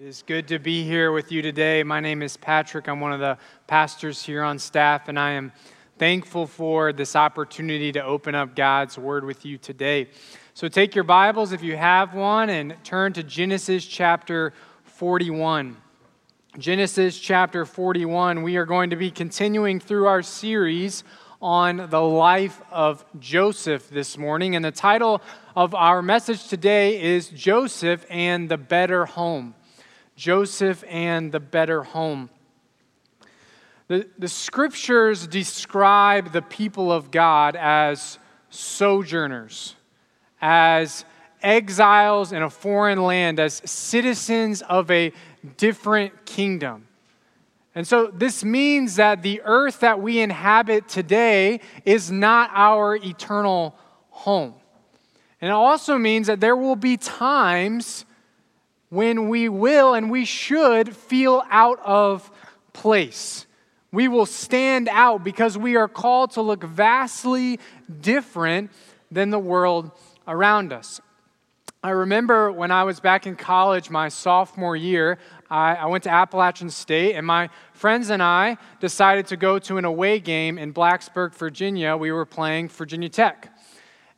It is good to be here with you today. My name is Patrick. I'm one of the pastors here on staff, and I am thankful for this opportunity to open up God's Word with you today. So take your Bibles, if you have one, and turn to Genesis chapter 41. Genesis chapter 41. We are going to be continuing through our series on the life of Joseph this morning, and the title of our message today is Joseph and the Better Home. Joseph and the better home. The, the scriptures describe the people of God as sojourners, as exiles in a foreign land, as citizens of a different kingdom. And so this means that the earth that we inhabit today is not our eternal home. And it also means that there will be times when we will and we should feel out of place. We will stand out because we are called to look vastly different than the world around us. I remember when I was back in college, my sophomore year, I, I, went to Appalachian State, and my friends and I decided to go to an away game in Blacksburg, Virginia. We were playing Virginia Tech.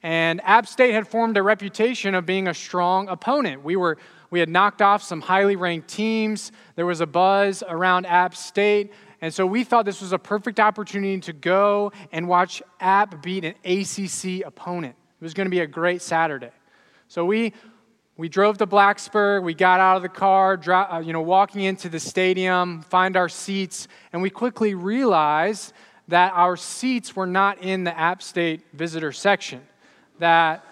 And App State had formed a reputation of being a strong opponent. We were we had knocked off some highly ranked teams. There was a buzz around App State. And so we thought this was a perfect opportunity to go and watch App beat an ACC opponent. It was going to be a great Saturday. So we, we drove to Blacksburg. We got out of the car, dro- uh, you know, walking into the stadium, find our seats, and we quickly realized that our seats were not in the App State visitor section. That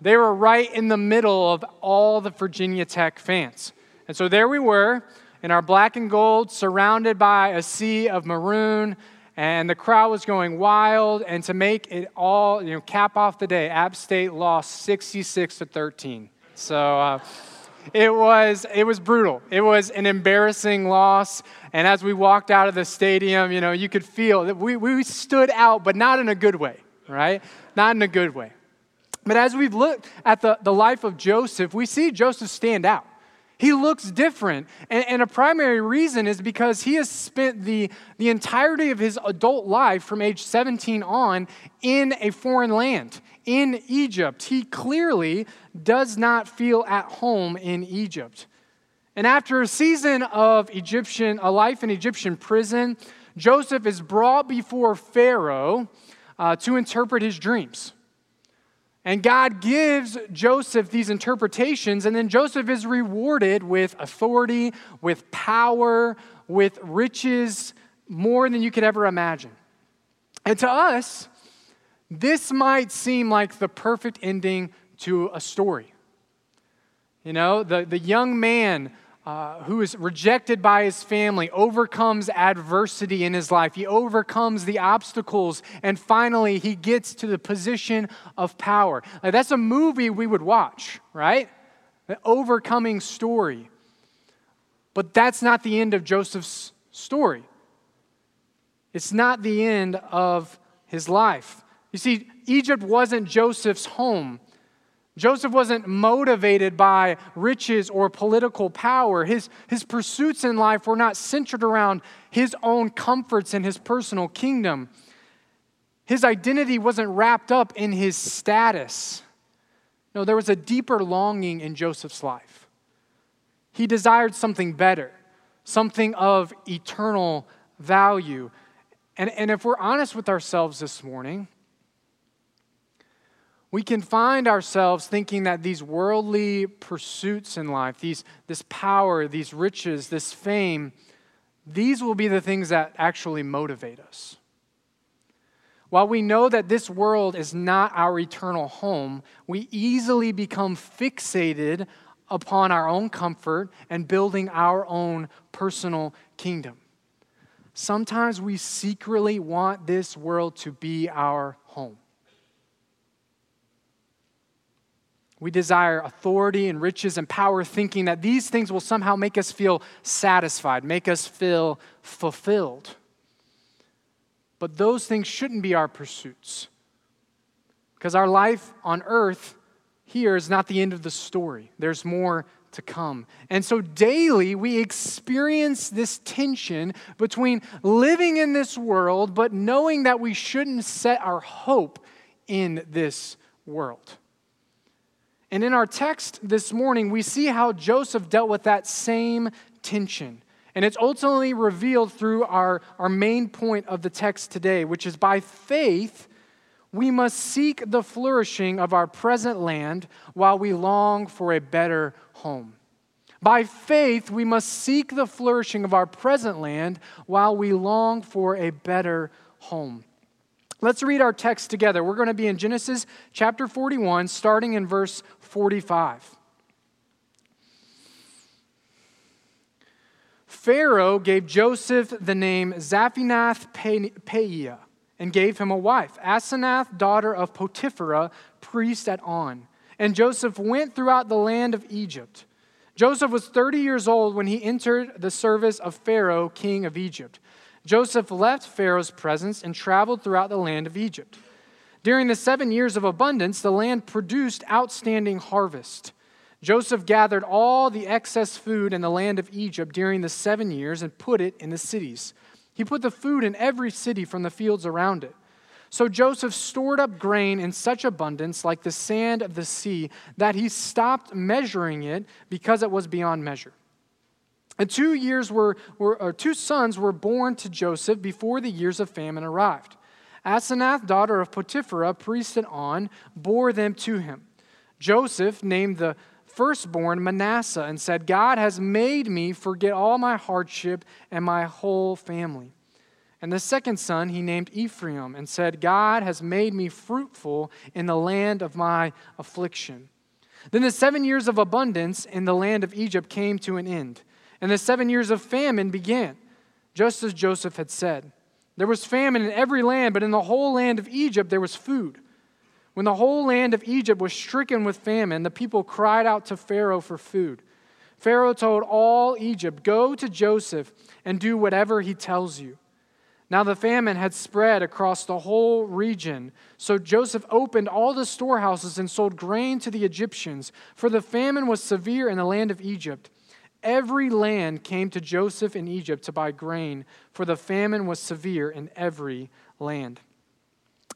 they were right in the middle of all the Virginia Tech fans. And so there we were in our black and gold, surrounded by a sea of maroon, and the crowd was going wild. And to make it all, you know, cap off the day, App State lost 66 to 13. So uh, it was it was brutal. It was an embarrassing loss. And as we walked out of the stadium, you know, you could feel that we, we stood out, but not in a good way, right? Not in a good way. But as we've looked at the, the life of Joseph, we see Joseph stand out. He looks different. And, and, a primary reason is because he has spent the, the entirety of his adult life from age 17 on in a foreign land, in Egypt. He clearly does not feel at home in Egypt. And after a season of Egyptian, a life in Egyptian prison, Joseph is brought before Pharaoh uh, to interpret his dreams. And God gives Joseph these interpretations, and then Joseph is rewarded with authority, with power, with riches, more than you could ever imagine. And to us, this might seem like the perfect ending to a story. You know, the, the young man uh, who is rejected by his family, overcomes adversity in his life. He overcomes the obstacles, and finally, he gets to the position of power. Like, that's a movie we would watch, right? An overcoming story. But that's not the end of Joseph's story. It's not the end of his life. You see, Egypt wasn't Joseph's home. Joseph wasn't motivated by riches or political power. His, his pursuits in life were not centered around his own comforts and his personal kingdom. His identity wasn't wrapped up in his status. No, there was a deeper longing in Joseph's life. He desired something better, something of eternal value. And, and if we're honest with ourselves this morning, we can find ourselves thinking that these worldly pursuits in life, these, this power, these riches, this fame, these will be the things that actually motivate us. While we know that this world is not our eternal home, we easily become fixated upon our own comfort and building our own personal kingdom. Sometimes we secretly want this world to be our home. We desire authority and riches and power, thinking that these things will somehow make us feel satisfied, make us feel fulfilled. But those things shouldn't be our pursuits. Because our life on earth here is not the end of the story, there's more to come. And so daily we experience this tension between living in this world, but knowing that we shouldn't set our hope in this world. And in our text this morning, we see how Joseph dealt with that same tension. And it's ultimately revealed through our, our main point of the text today, which is by faith, we must seek the flourishing of our present land while we long for a better home. By faith, we must seek the flourishing of our present land while we long for a better home. Let's read our text together. We're going to be in Genesis chapter 41, starting in verse 45. Pharaoh gave Joseph the name Zaphenath Paneah and gave him a wife, Asenath, daughter of Potiphera, priest at On. And Joseph went throughout the land of Egypt. Joseph was 30 years old when he entered the service of Pharaoh, king of Egypt. Joseph left Pharaoh's presence and traveled throughout the land of Egypt. During the seven years of abundance, the land produced outstanding harvest. Joseph gathered all the excess food in the land of Egypt during the seven years and put it in the cities. He put the food in every city from the fields around it. So Joseph stored up grain in such abundance, like the sand of the sea, that he stopped measuring it because it was beyond measure. And two years were, were two sons were born to Joseph before the years of famine arrived. Asenath, daughter of Potiphera, priest at On, bore them to him. Joseph named the firstborn Manasseh and said, God has made me forget all my hardship and my whole family. And the second son he named Ephraim and said, God has made me fruitful in the land of my affliction. Then the seven years of abundance in the land of Egypt came to an end, and the seven years of famine began, just as Joseph had said. There was famine in every land, but in the whole land of Egypt there was food. When the whole land of Egypt was stricken with famine, the people cried out to Pharaoh for food. Pharaoh told all Egypt, Go to Joseph and do whatever he tells you. Now the famine had spread across the whole region. So Joseph opened all the storehouses and sold grain to the Egyptians, for the famine was severe in the land of Egypt. Every land came to Joseph in Egypt to buy grain, for the famine was severe in every land.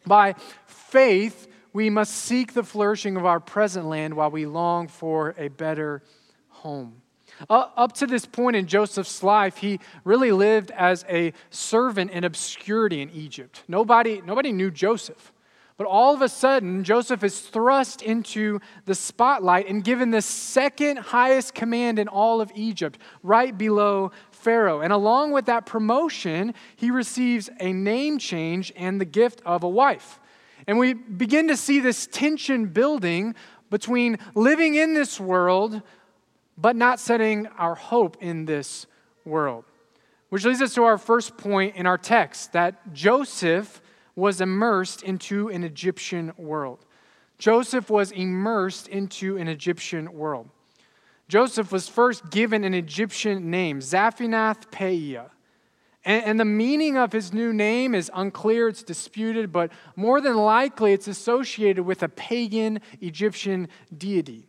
By faith, we must seek the flourishing of our present land while we long for a better home. Uh, up to this point in Joseph's life, he really lived as a servant in obscurity in Egypt. Nobody, nobody knew Joseph. But all of a sudden, Joseph is thrust into the spotlight and given the second highest command in all of Egypt, right below Pharaoh. And along with that promotion, he receives a name change and the gift of a wife. And we begin to see this tension building between living in this world but not setting our hope in this world. Which leads us to our first point in our text that Joseph was immersed into an Egyptian world. Joseph was immersed into an Egyptian world. Joseph was first given an Egyptian name, Zaphenath Paneah. And, and, the meaning of his new name is unclear, it's disputed, but more than likely it's associated with a pagan Egyptian deity.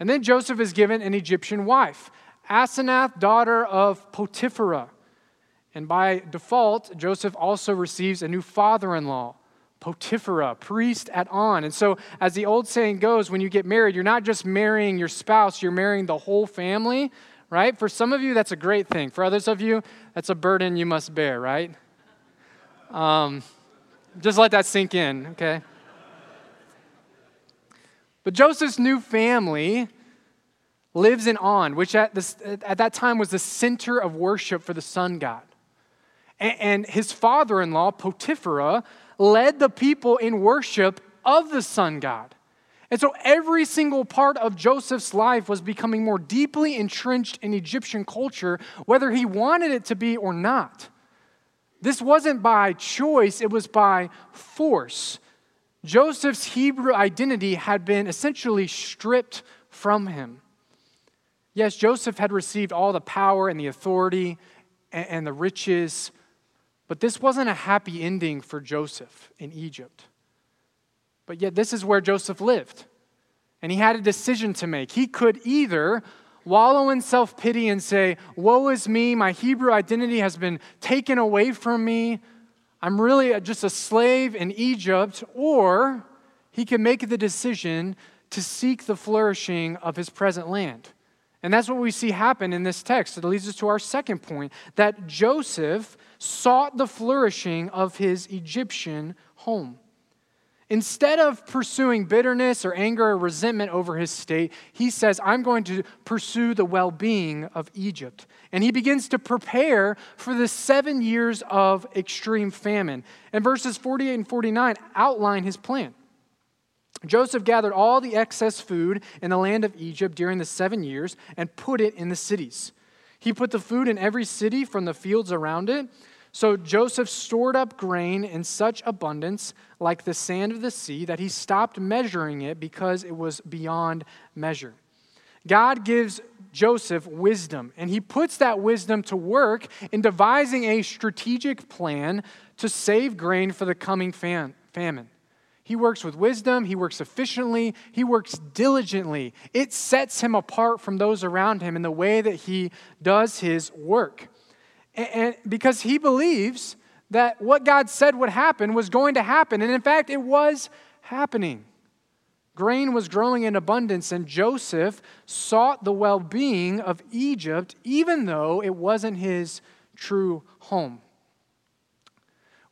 And then Joseph is given an Egyptian wife, Asenath, daughter of Potiphera. And by default, Joseph also receives a new father in law, Potiphera, priest at On. And so, as the old saying goes, when you get married, you're not just marrying your spouse, you're marrying the whole family right? For some of you, that's a great thing. For others of you, that's a burden you must bear, right? Um, just let that sink in, okay? But Joseph's new family lives in On, which at, this, at that time was the center of worship for the sun god. And, his father in law, Potiphera, led the people in worship of the sun god. And so every single part of Joseph's life was becoming more deeply entrenched in Egyptian culture, whether he wanted it to be or not. This wasn't by choice, it was by force. Joseph's Hebrew identity had been essentially stripped from him. Yes, Joseph had received all the power and the authority and, the riches, but this wasn't a happy ending for Joseph in Egypt. But yet, this is where Joseph lived. And he had a decision to make. He could either wallow in self pity and say, Woe is me, my Hebrew identity has been taken away from me. I'm really just a slave in Egypt. Or he could make the decision to seek the flourishing of his present land. And that's what we see happen in this text. It leads us to our second point that Joseph sought the flourishing of his Egyptian home. Instead of pursuing bitterness or anger or resentment over his state, he says, I'm going to pursue the well being of Egypt. And he begins to prepare for the seven years of extreme famine. And verses 48 and 49 outline his plan. Joseph gathered all the excess food in the land of Egypt during the seven years and put it in the cities. He put the food in every city from the fields around it. So Joseph stored up grain in such abundance, like the sand of the sea, that he stopped measuring it because it was beyond measure. God gives Joseph wisdom, and he puts that wisdom to work in devising a strategic plan to save grain for the coming famine. He works with wisdom, he works efficiently, he works diligently. It sets him apart from those around him in the way that he does his work. And, because he believes that what God said would happen was going to happen. And in fact, it was happening. Grain was growing in abundance, and Joseph sought the well being of Egypt, even though it wasn't his true home.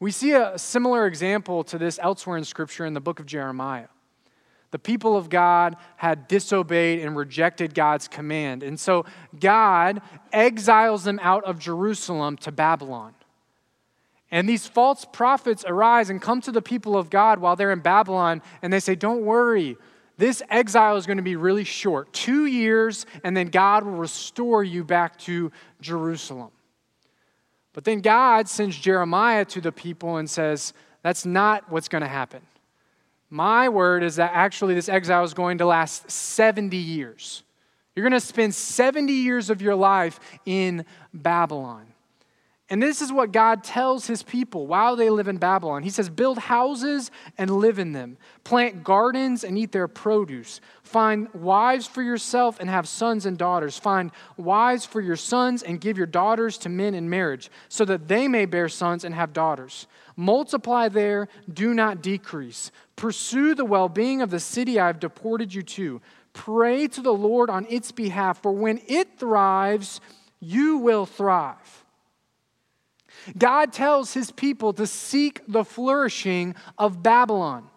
We see a similar example to this elsewhere in Scripture in the book of Jeremiah. The people of God had disobeyed and rejected God's command. And so God exiles them out of Jerusalem to Babylon. And these false prophets arise and come to the people of God while they're in Babylon, and they say, Don't worry, this exile is going to be really short two years, and then God will restore you back to Jerusalem. But then God sends Jeremiah to the people and says, That's not what's going to happen. My word is that actually this exile is going to last 70 years. You're going to spend 70 years of your life in Babylon. And this is what God tells his people while they live in Babylon. He says, Build houses and live in them, plant gardens and eat their produce, find wives for yourself and have sons and daughters, find wives for your sons and give your daughters to men in marriage, so that they may bear sons and have daughters. Multiply there, do not decrease. Pursue the well being of the city I have deported you to. Pray to the Lord on its behalf, for when it thrives, you will thrive. God tells his people to seek the flourishing of Babylon,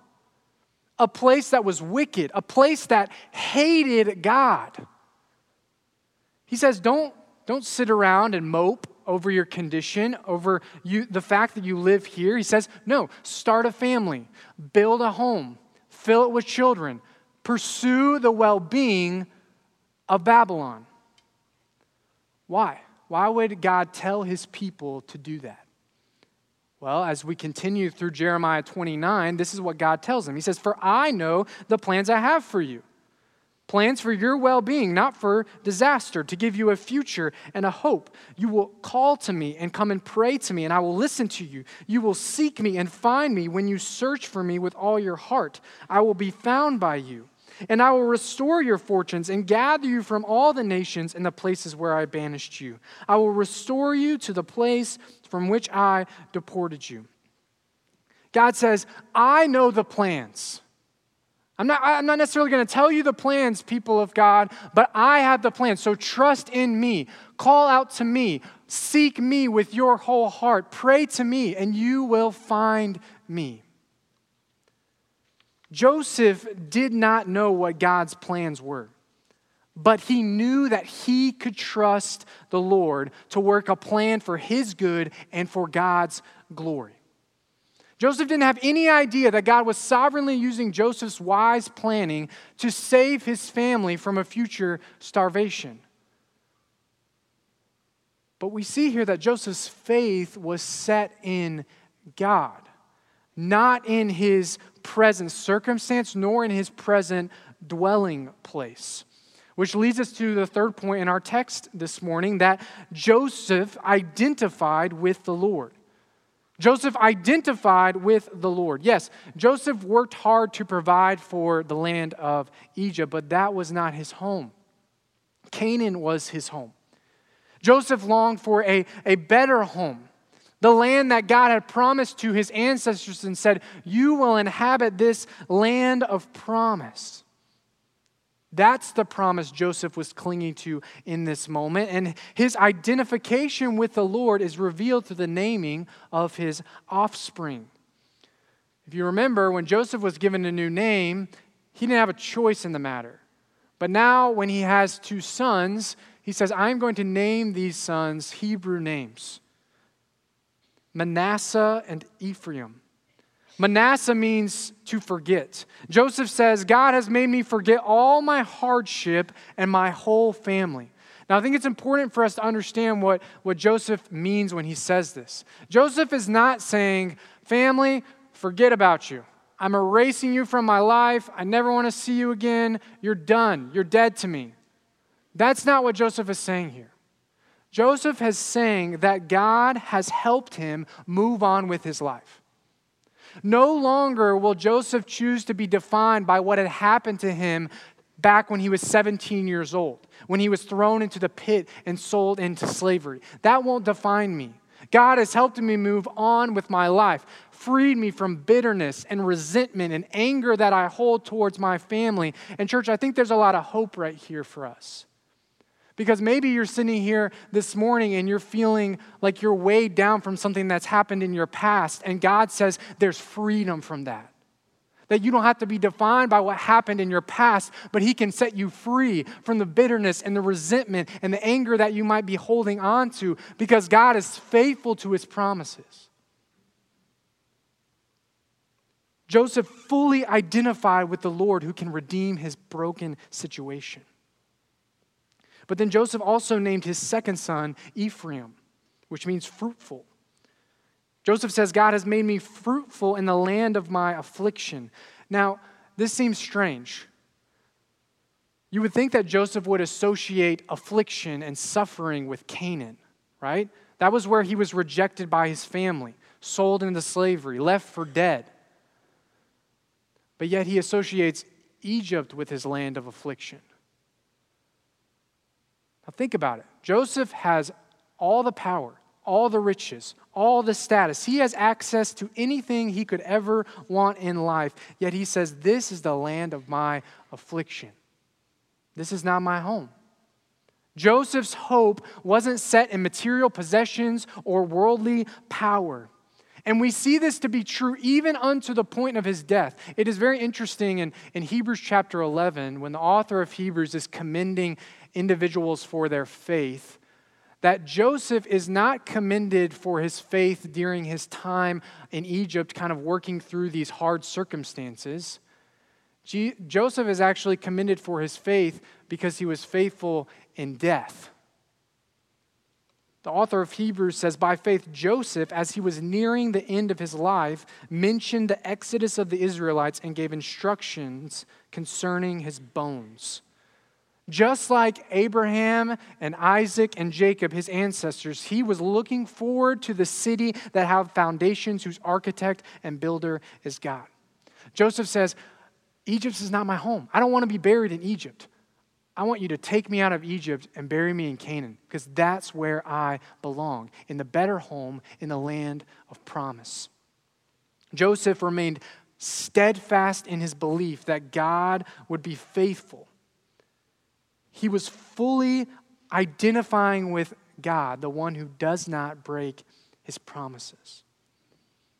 a place that was wicked, a place that hated God. He says, don't, don't sit around and mope over your condition, over you, the fact that you live here. He says, no, start a family, build a home, fill it with children, pursue the well being of Babylon. Why? Why would God tell his people to do that? Well, as we continue through Jeremiah 29, this is what God tells them. He says, For I know the plans I have for you plans for your well being, not for disaster, to give you a future and a hope. You will call to me and come and pray to me, and I will listen to you. You will seek me and find me when you search for me with all your heart. I will be found by you. And I will restore your fortunes and gather you from all the nations and the places where I banished you. I will restore you to the place from which I deported you. God says, I know the plans. I'm not, I'm not necessarily going to tell you the plans, people of God, but I have the plans. So trust in me. Call out to me. Seek me with your whole heart. Pray to me, and you will find me. Joseph did not know what God's plans were, but he knew that he could trust the Lord to work a plan for his good and for God's glory. Joseph didn't have any idea that God was sovereignly using Joseph's wise planning to save his family from a future starvation. But we see here that Joseph's faith was set in God, not in his present circumstance nor in his present dwelling place. Which leads us to the third point in our text this morning that Joseph identified with the Lord. Joseph identified with the Lord. Yes, Joseph worked hard to provide for the land of Egypt, but that was not his home. Canaan was his home. Joseph longed for a, a better home, the land that God had promised to his ancestors and said, You will inhabit this land of promise. That's the promise Joseph was clinging to in this moment. And his identification with the Lord is revealed through the naming of his offspring. If you remember, when Joseph was given a new name, he didn't have a choice in the matter. But now, when he has two sons, he says, I'm going to name these sons Hebrew names Manasseh and Ephraim. Manasseh means to forget. Joseph says, God has made me forget all my hardship and my whole family. Now, I think it's important for us to understand what, what Joseph means when he says this. Joseph is not saying, Family, forget about you. I'm erasing you from my life. I never want to see you again. You're done. You're dead to me. That's not what Joseph is saying here. Joseph is saying that God has helped him move on with his life. No longer will Joseph choose to be defined by what had happened to him back when he was 17 years old, when he was thrown into the pit and sold into slavery. That won't define me. God has helped me move on with my life, freed me from bitterness and resentment and anger that I hold towards my family. And, church, I think there's a lot of hope right here for us. Because maybe you're sitting here this morning and you're feeling like you're weighed down from something that's happened in your past, and God says there's freedom from that. That you don't have to be defined by what happened in your past, but He can set you free from the bitterness and the resentment and the anger that you might be holding on to because God is faithful to His promises. Joseph fully identified with the Lord who can redeem his broken situation. But then Joseph also named his second son Ephraim, which means fruitful. Joseph says, God has made me fruitful in the land of my affliction. Now, this seems strange. You would think that Joseph would associate affliction and suffering with Canaan, right? That was where he was rejected by his family, sold into slavery, left for dead. But yet he associates Egypt with his land of affliction. Now, think about it. Joseph has all the power, all the riches, all the status. He has access to anything he could ever want in life. Yet he says, This is the land of my affliction. This is not my home. Joseph's hope wasn't set in material possessions or worldly power. And we see this to be true even unto the point of his death. It is very interesting in, in Hebrews chapter 11, when the author of Hebrews is commending individuals for their faith, that Joseph is not commended for his faith during his time in Egypt, kind of working through these hard circumstances. G- Joseph is actually commended for his faith because he was faithful in death. The author of Hebrews says, By faith, Joseph, as he was nearing the end of his life, mentioned the exodus of the Israelites and gave instructions concerning his bones. Just like Abraham and Isaac and Jacob, his ancestors, he was looking forward to the city that have foundations, whose architect and builder is God. Joseph says, Egypt is not my home. I don't want to be buried in Egypt. I want you to take me out of Egypt and bury me in Canaan, because that's where I belong, in the better home, in the land of promise. Joseph remained steadfast in his belief that God would be faithful he was fully identifying with God, the one who does not break his promises.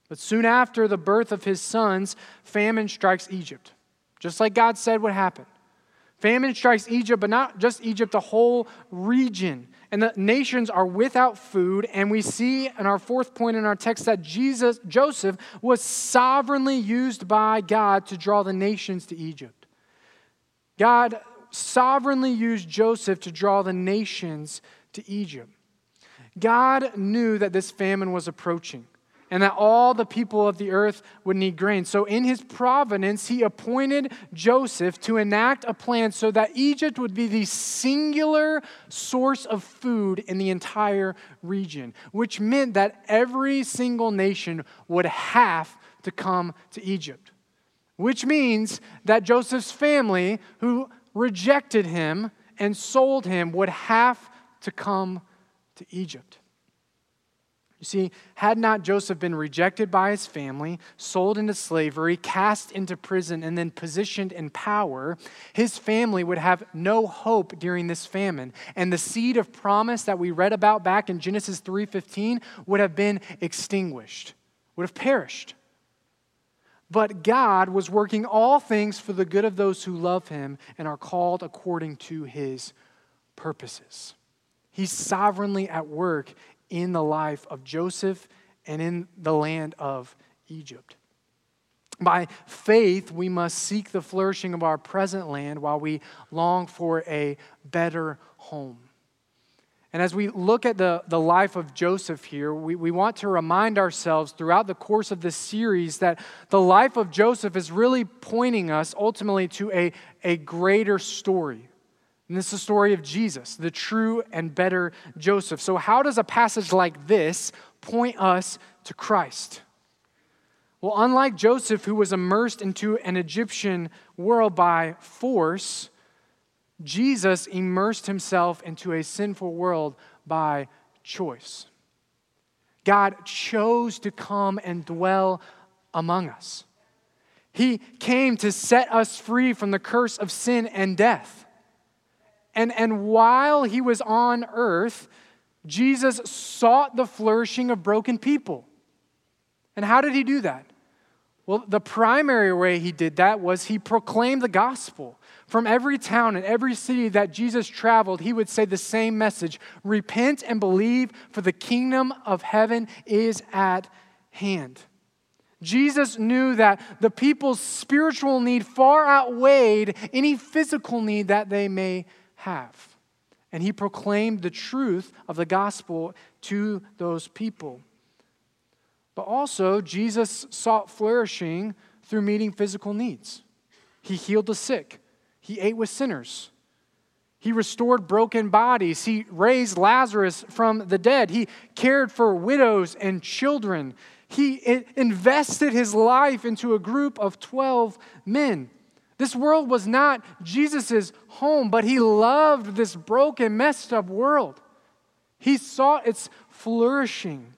But soon after the birth of his sons, famine strikes Egypt, just like God said would happen. Famine strikes Egypt, but not just Egypt, the whole region. And the nations are without food. And we see in our fourth point in our text that Jesus, Joseph, was sovereignly used by God to draw the nations to Egypt. God sovereignly used Joseph to draw the nations to Egypt. God knew that this famine was approaching. and that all the people of the earth would need grain. So, in his providence, he appointed Joseph to enact a plan so that Egypt would be the singular source of food in the entire region, which meant that every single nation would have to come to Egypt. Which means that Joseph's family, who rejected him and sold him, would have to come to Egypt. You see, had not Joseph been rejected by his family, sold into slavery, cast into prison, and then positioned in power, his family would have no hope during this famine. And the seed of promise that we read about back in Genesis 3:15 would have been extinguished, would have perished. But God was working all things for the good of those who love him and are called according to his purposes. He's sovereignly at work in the life of Joseph and in the land of Egypt. By faith, we must seek the flourishing of our present land while we long for a better home. And as we look at the, the life of Joseph here, we, we want to remind ourselves throughout the course of this series that the life of Joseph is really pointing us ultimately to a, a greater story. And this is the story of Jesus, the true and better Joseph. So, how does a passage like this point us to Christ? Well, unlike Joseph, who was immersed into an Egyptian world by force, Jesus immersed himself into a sinful world by choice. God chose to come and dwell among us. He came to set us free from the curse of sin and death. And, and while he was on earth, Jesus sought the flourishing of broken people. And how did he do that? Well, the primary way he did that was he proclaimed the gospel. From every town and every city that Jesus traveled, he would say the same message Repent and believe, for the kingdom of heaven is at hand. Jesus knew that the people's spiritual need far outweighed any physical need that they may have. And he proclaimed the truth of the gospel to those people. But also, Jesus sought flourishing through meeting physical needs. He healed the sick, he ate with sinners. He restored broken bodies. He raised Lazarus from the dead. He cared for widows and children. He invested his life into a group of 12 men. This world was not Jesus' home, but he loved this broken, messed up world. He saw its flourishing.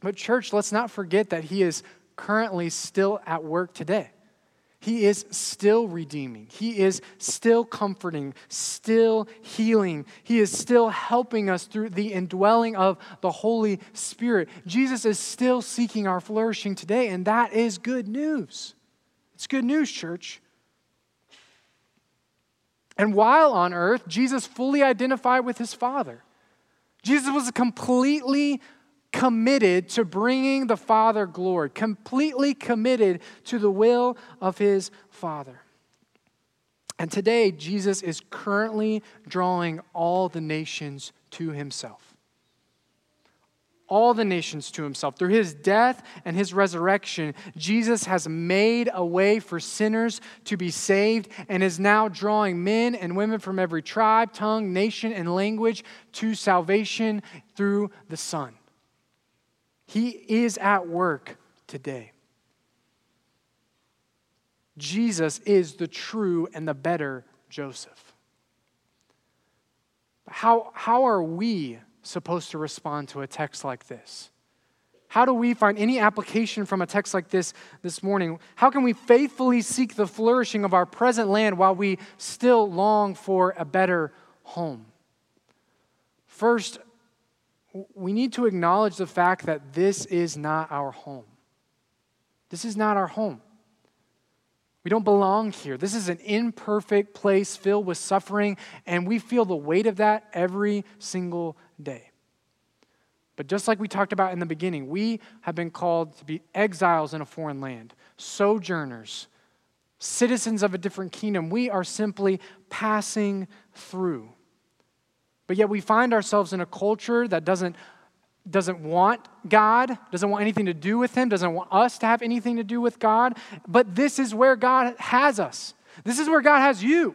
But, church, let's not forget that he is currently still at work today. He is still redeeming. He is still comforting, still healing. He is still helping us through the indwelling of the Holy Spirit. Jesus is still seeking our flourishing today, and that is good news. It's good news, church. And while on earth, Jesus fully identified with his Father. Jesus was completely committed to bringing the Father glory, completely committed to the will of his Father. And today, Jesus is currently drawing all the nations to himself all the nations to himself. Through his death and his resurrection, Jesus has made a way for sinners to be saved and is now drawing men and women from every tribe, tongue, nation, and language to salvation through the Son. He is at work today. Jesus is the true and the better Joseph. How, how are we supposed to respond to a text like this? How do we find any application from a text like this this morning? How can we faithfully seek the flourishing of our present land while we still long for a better home? First, we need to acknowledge the fact that this is not our home. This is not our home. We don't belong here. This is an imperfect place filled with suffering, and we feel the weight of that every single day. But just like we talked about in the beginning, we have been called to be exiles in a foreign land, sojourners, citizens of a different kingdom. We are simply passing through. But yet we find ourselves in a culture that doesn't doesn't want God, doesn't want anything to do with Him, doesn't want us to have anything to do with God. But this is where God has us. This is where God has you.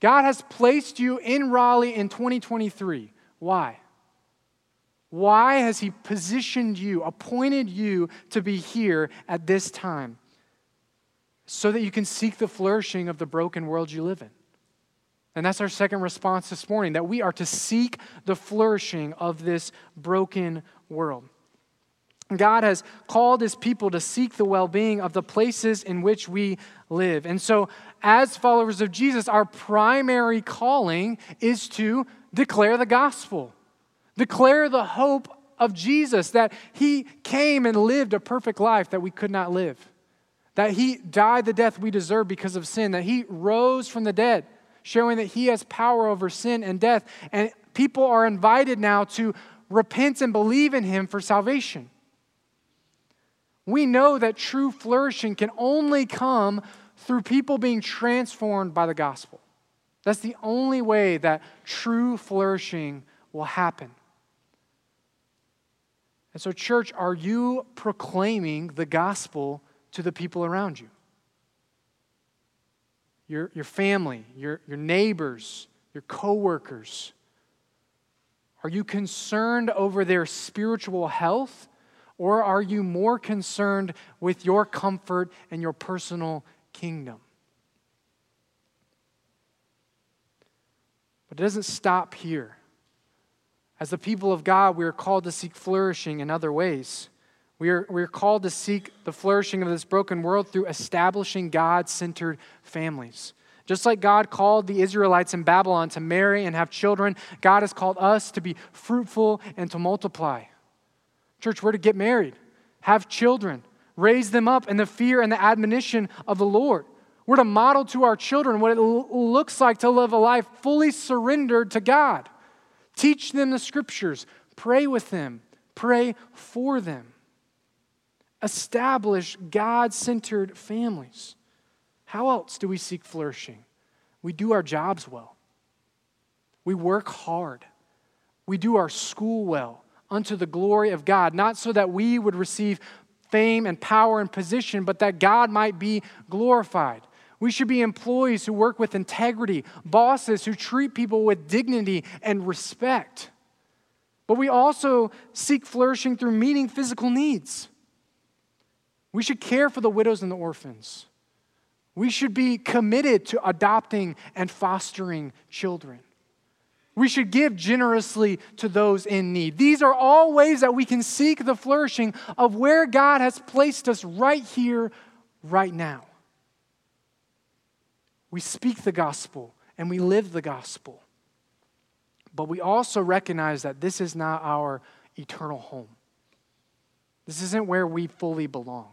God has placed you in Raleigh in 2023. Why? Why has He positioned you, appointed you to be here at this time? So that you can seek the flourishing of the broken world you live in. And that's our second response this morning that we are to seek the flourishing of this broken world. God has called his people to seek the well being of the places in which we live. And so, as followers of Jesus, our primary calling is to declare the gospel, declare the hope of Jesus that he came and lived a perfect life that we could not live, that he died the death we deserve because of sin, that he rose from the dead showing that he has power over sin and death. And people are invited now to repent and believe in him for salvation. We know that true flourishing can only come through people being transformed by the gospel. That's the only way that true flourishing will happen. And so, church, are you proclaiming the gospel to the people around you? Your, your family, your, your neighbors, your coworkers? Are you concerned over their spiritual health? Or are you more concerned with your comfort and your personal kingdom? But it doesn't stop here. As the people of God, we are called to seek flourishing in other ways. We are, we are called to seek the flourishing of this broken world through establishing God centered families. Just like God called the Israelites in Babylon to marry and have children, God has called us to be fruitful and to multiply. Church, we're to get married, have children, raise them up in the fear and the admonition of the Lord. We're to model to our children what it l- looks like to live a life fully surrendered to God. Teach them the scriptures, pray with them, pray for them establish God centered families. How else do we seek flourishing? We do our jobs well, we work hard, we do our school well unto the glory of God, not so that we would receive fame and power and position, but that God might be glorified. We should be employees who work with integrity, bosses who treat people with dignity and respect. But we also seek flourishing through meeting physical needs. We should care for the widows and the orphans. We should be committed to adopting and fostering children. We should give generously to those in need. These are all ways that we can seek the flourishing of where God has placed us right here, right now. We speak the gospel and we live the gospel. But we also recognize that this is not our eternal home. This isn't where we fully belong.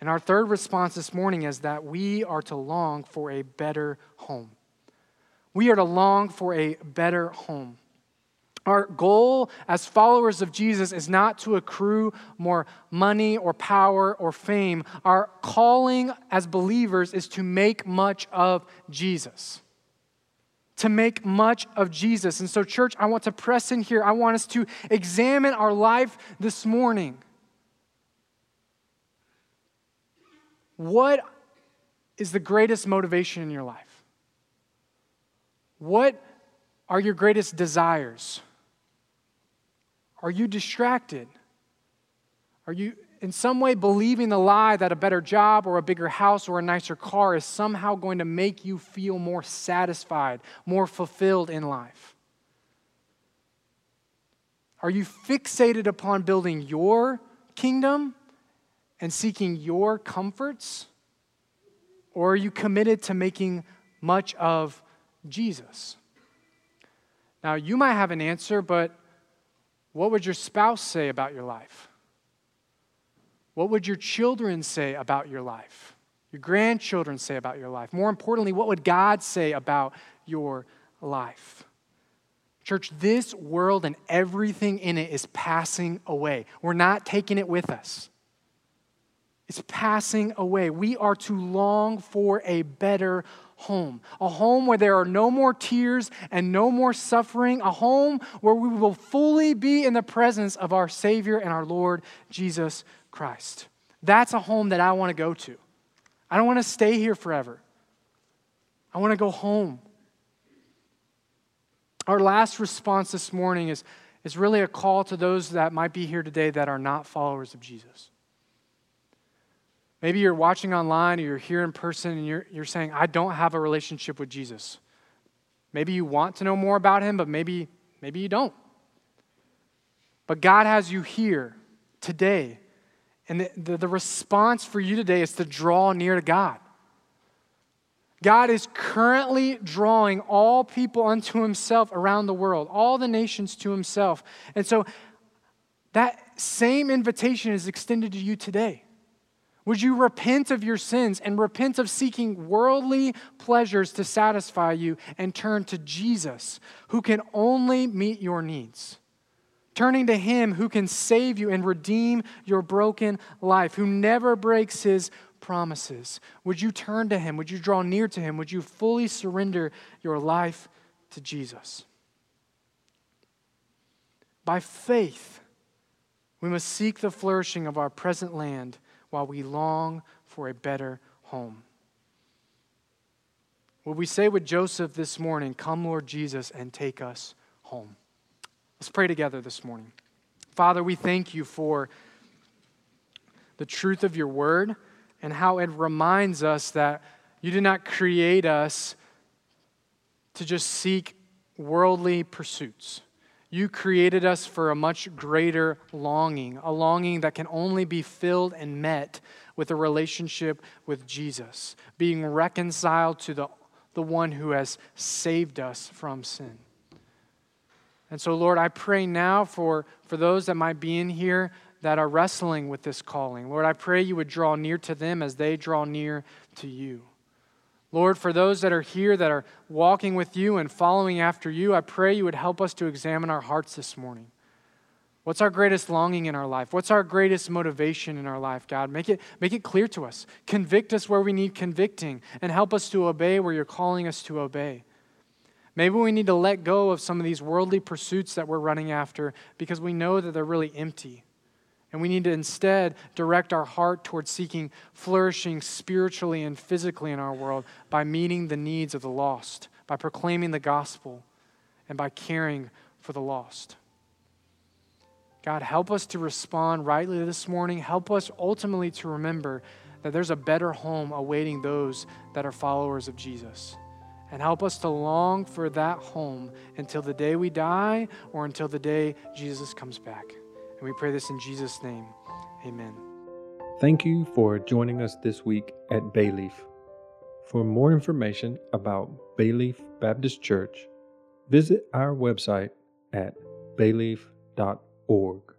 And our third response this morning is that we are to long for a better home. We are to long for a better home. Our goal as followers of Jesus is not to accrue more money or power or fame. Our calling as believers is to make much of Jesus. To make much of Jesus. And so, church, I want to press in here. I want us to examine our life this morning. What is the greatest motivation in your life? What are your greatest desires? Are you distracted? Are you in some way believing the lie that a better job or a bigger house or a nicer car is somehow going to make you feel more satisfied, more fulfilled in life? Are you fixated upon building your kingdom and seeking your comforts? Or are you committed to making much of Jesus? Now, you might have an answer, but what would your spouse say about your life? What would your children say about your life? Your grandchildren say about your life? More importantly, what would God say about your life? Church, this world and everything in it is passing away. We're not taking it with us is passing away. We are to long for a better home, a home where there are no more tears and no more suffering, a home where we will fully be in the presence of our Savior and our Lord Jesus Christ. That's a home that I want to go to. I don't want to stay here forever. I want to go home. Our last response this morning is, is really a call to those that might be here today that are not followers of Jesus. Maybe you're watching online or you're here in person and you're, you're saying, I don't have a relationship with Jesus. Maybe you want to know more about him, but maybe, maybe you don't. But God has you here today. And the, the, the response for you today is to draw near to God. God is currently drawing all people unto himself around the world, all the nations to himself. And so that same invitation is extended to you today. Would you repent of your sins and repent of seeking worldly pleasures to satisfy you and turn to Jesus, who can only meet your needs? Turning to Him who can save you and redeem your broken life, who never breaks His promises. Would you turn to Him? Would you draw near to Him? Would you fully surrender your life to Jesus? By faith, we must seek the flourishing of our present land while we long for a better home. Will we say with Joseph this morning, Come, Lord Jesus, and take us home? Let's pray together this morning. Father, we thank you for the truth of your word and how it reminds us that you did not create us to just seek worldly pursuits. You created us for a much greater longing, a longing that can only be filled and met with a relationship with Jesus, being reconciled to the, the one who has saved us from sin. And so, Lord, I pray now for, for those that might be in here that are wrestling with this calling. Lord, I pray you would draw near to them as they draw near to you. Lord, for those that are here that are walking with you and following after you, I pray you would help us to examine our hearts this morning. What's our greatest longing in our life? What's our greatest motivation in our life, God? Make it, make it clear to us. Convict us where we need convicting and help us to obey where you're calling us to obey. Maybe we need to let go of some of these worldly pursuits that we're running after because we know that they're really empty. And we need to instead direct our heart towards seeking flourishing spiritually and physically in our world by meeting the needs of the lost, by proclaiming the gospel, and by caring for the lost. God, help us to respond rightly this morning. Help us ultimately to remember that there's a better home awaiting those that are followers of Jesus. And help us to long for that home until the day we die or until the day Jesus comes back. And we pray this in Jesus' name. Amen. Thank you for joining us this week at Bayleaf. For more information about Bayleaf Baptist Church, visit our website at bayleaf.org.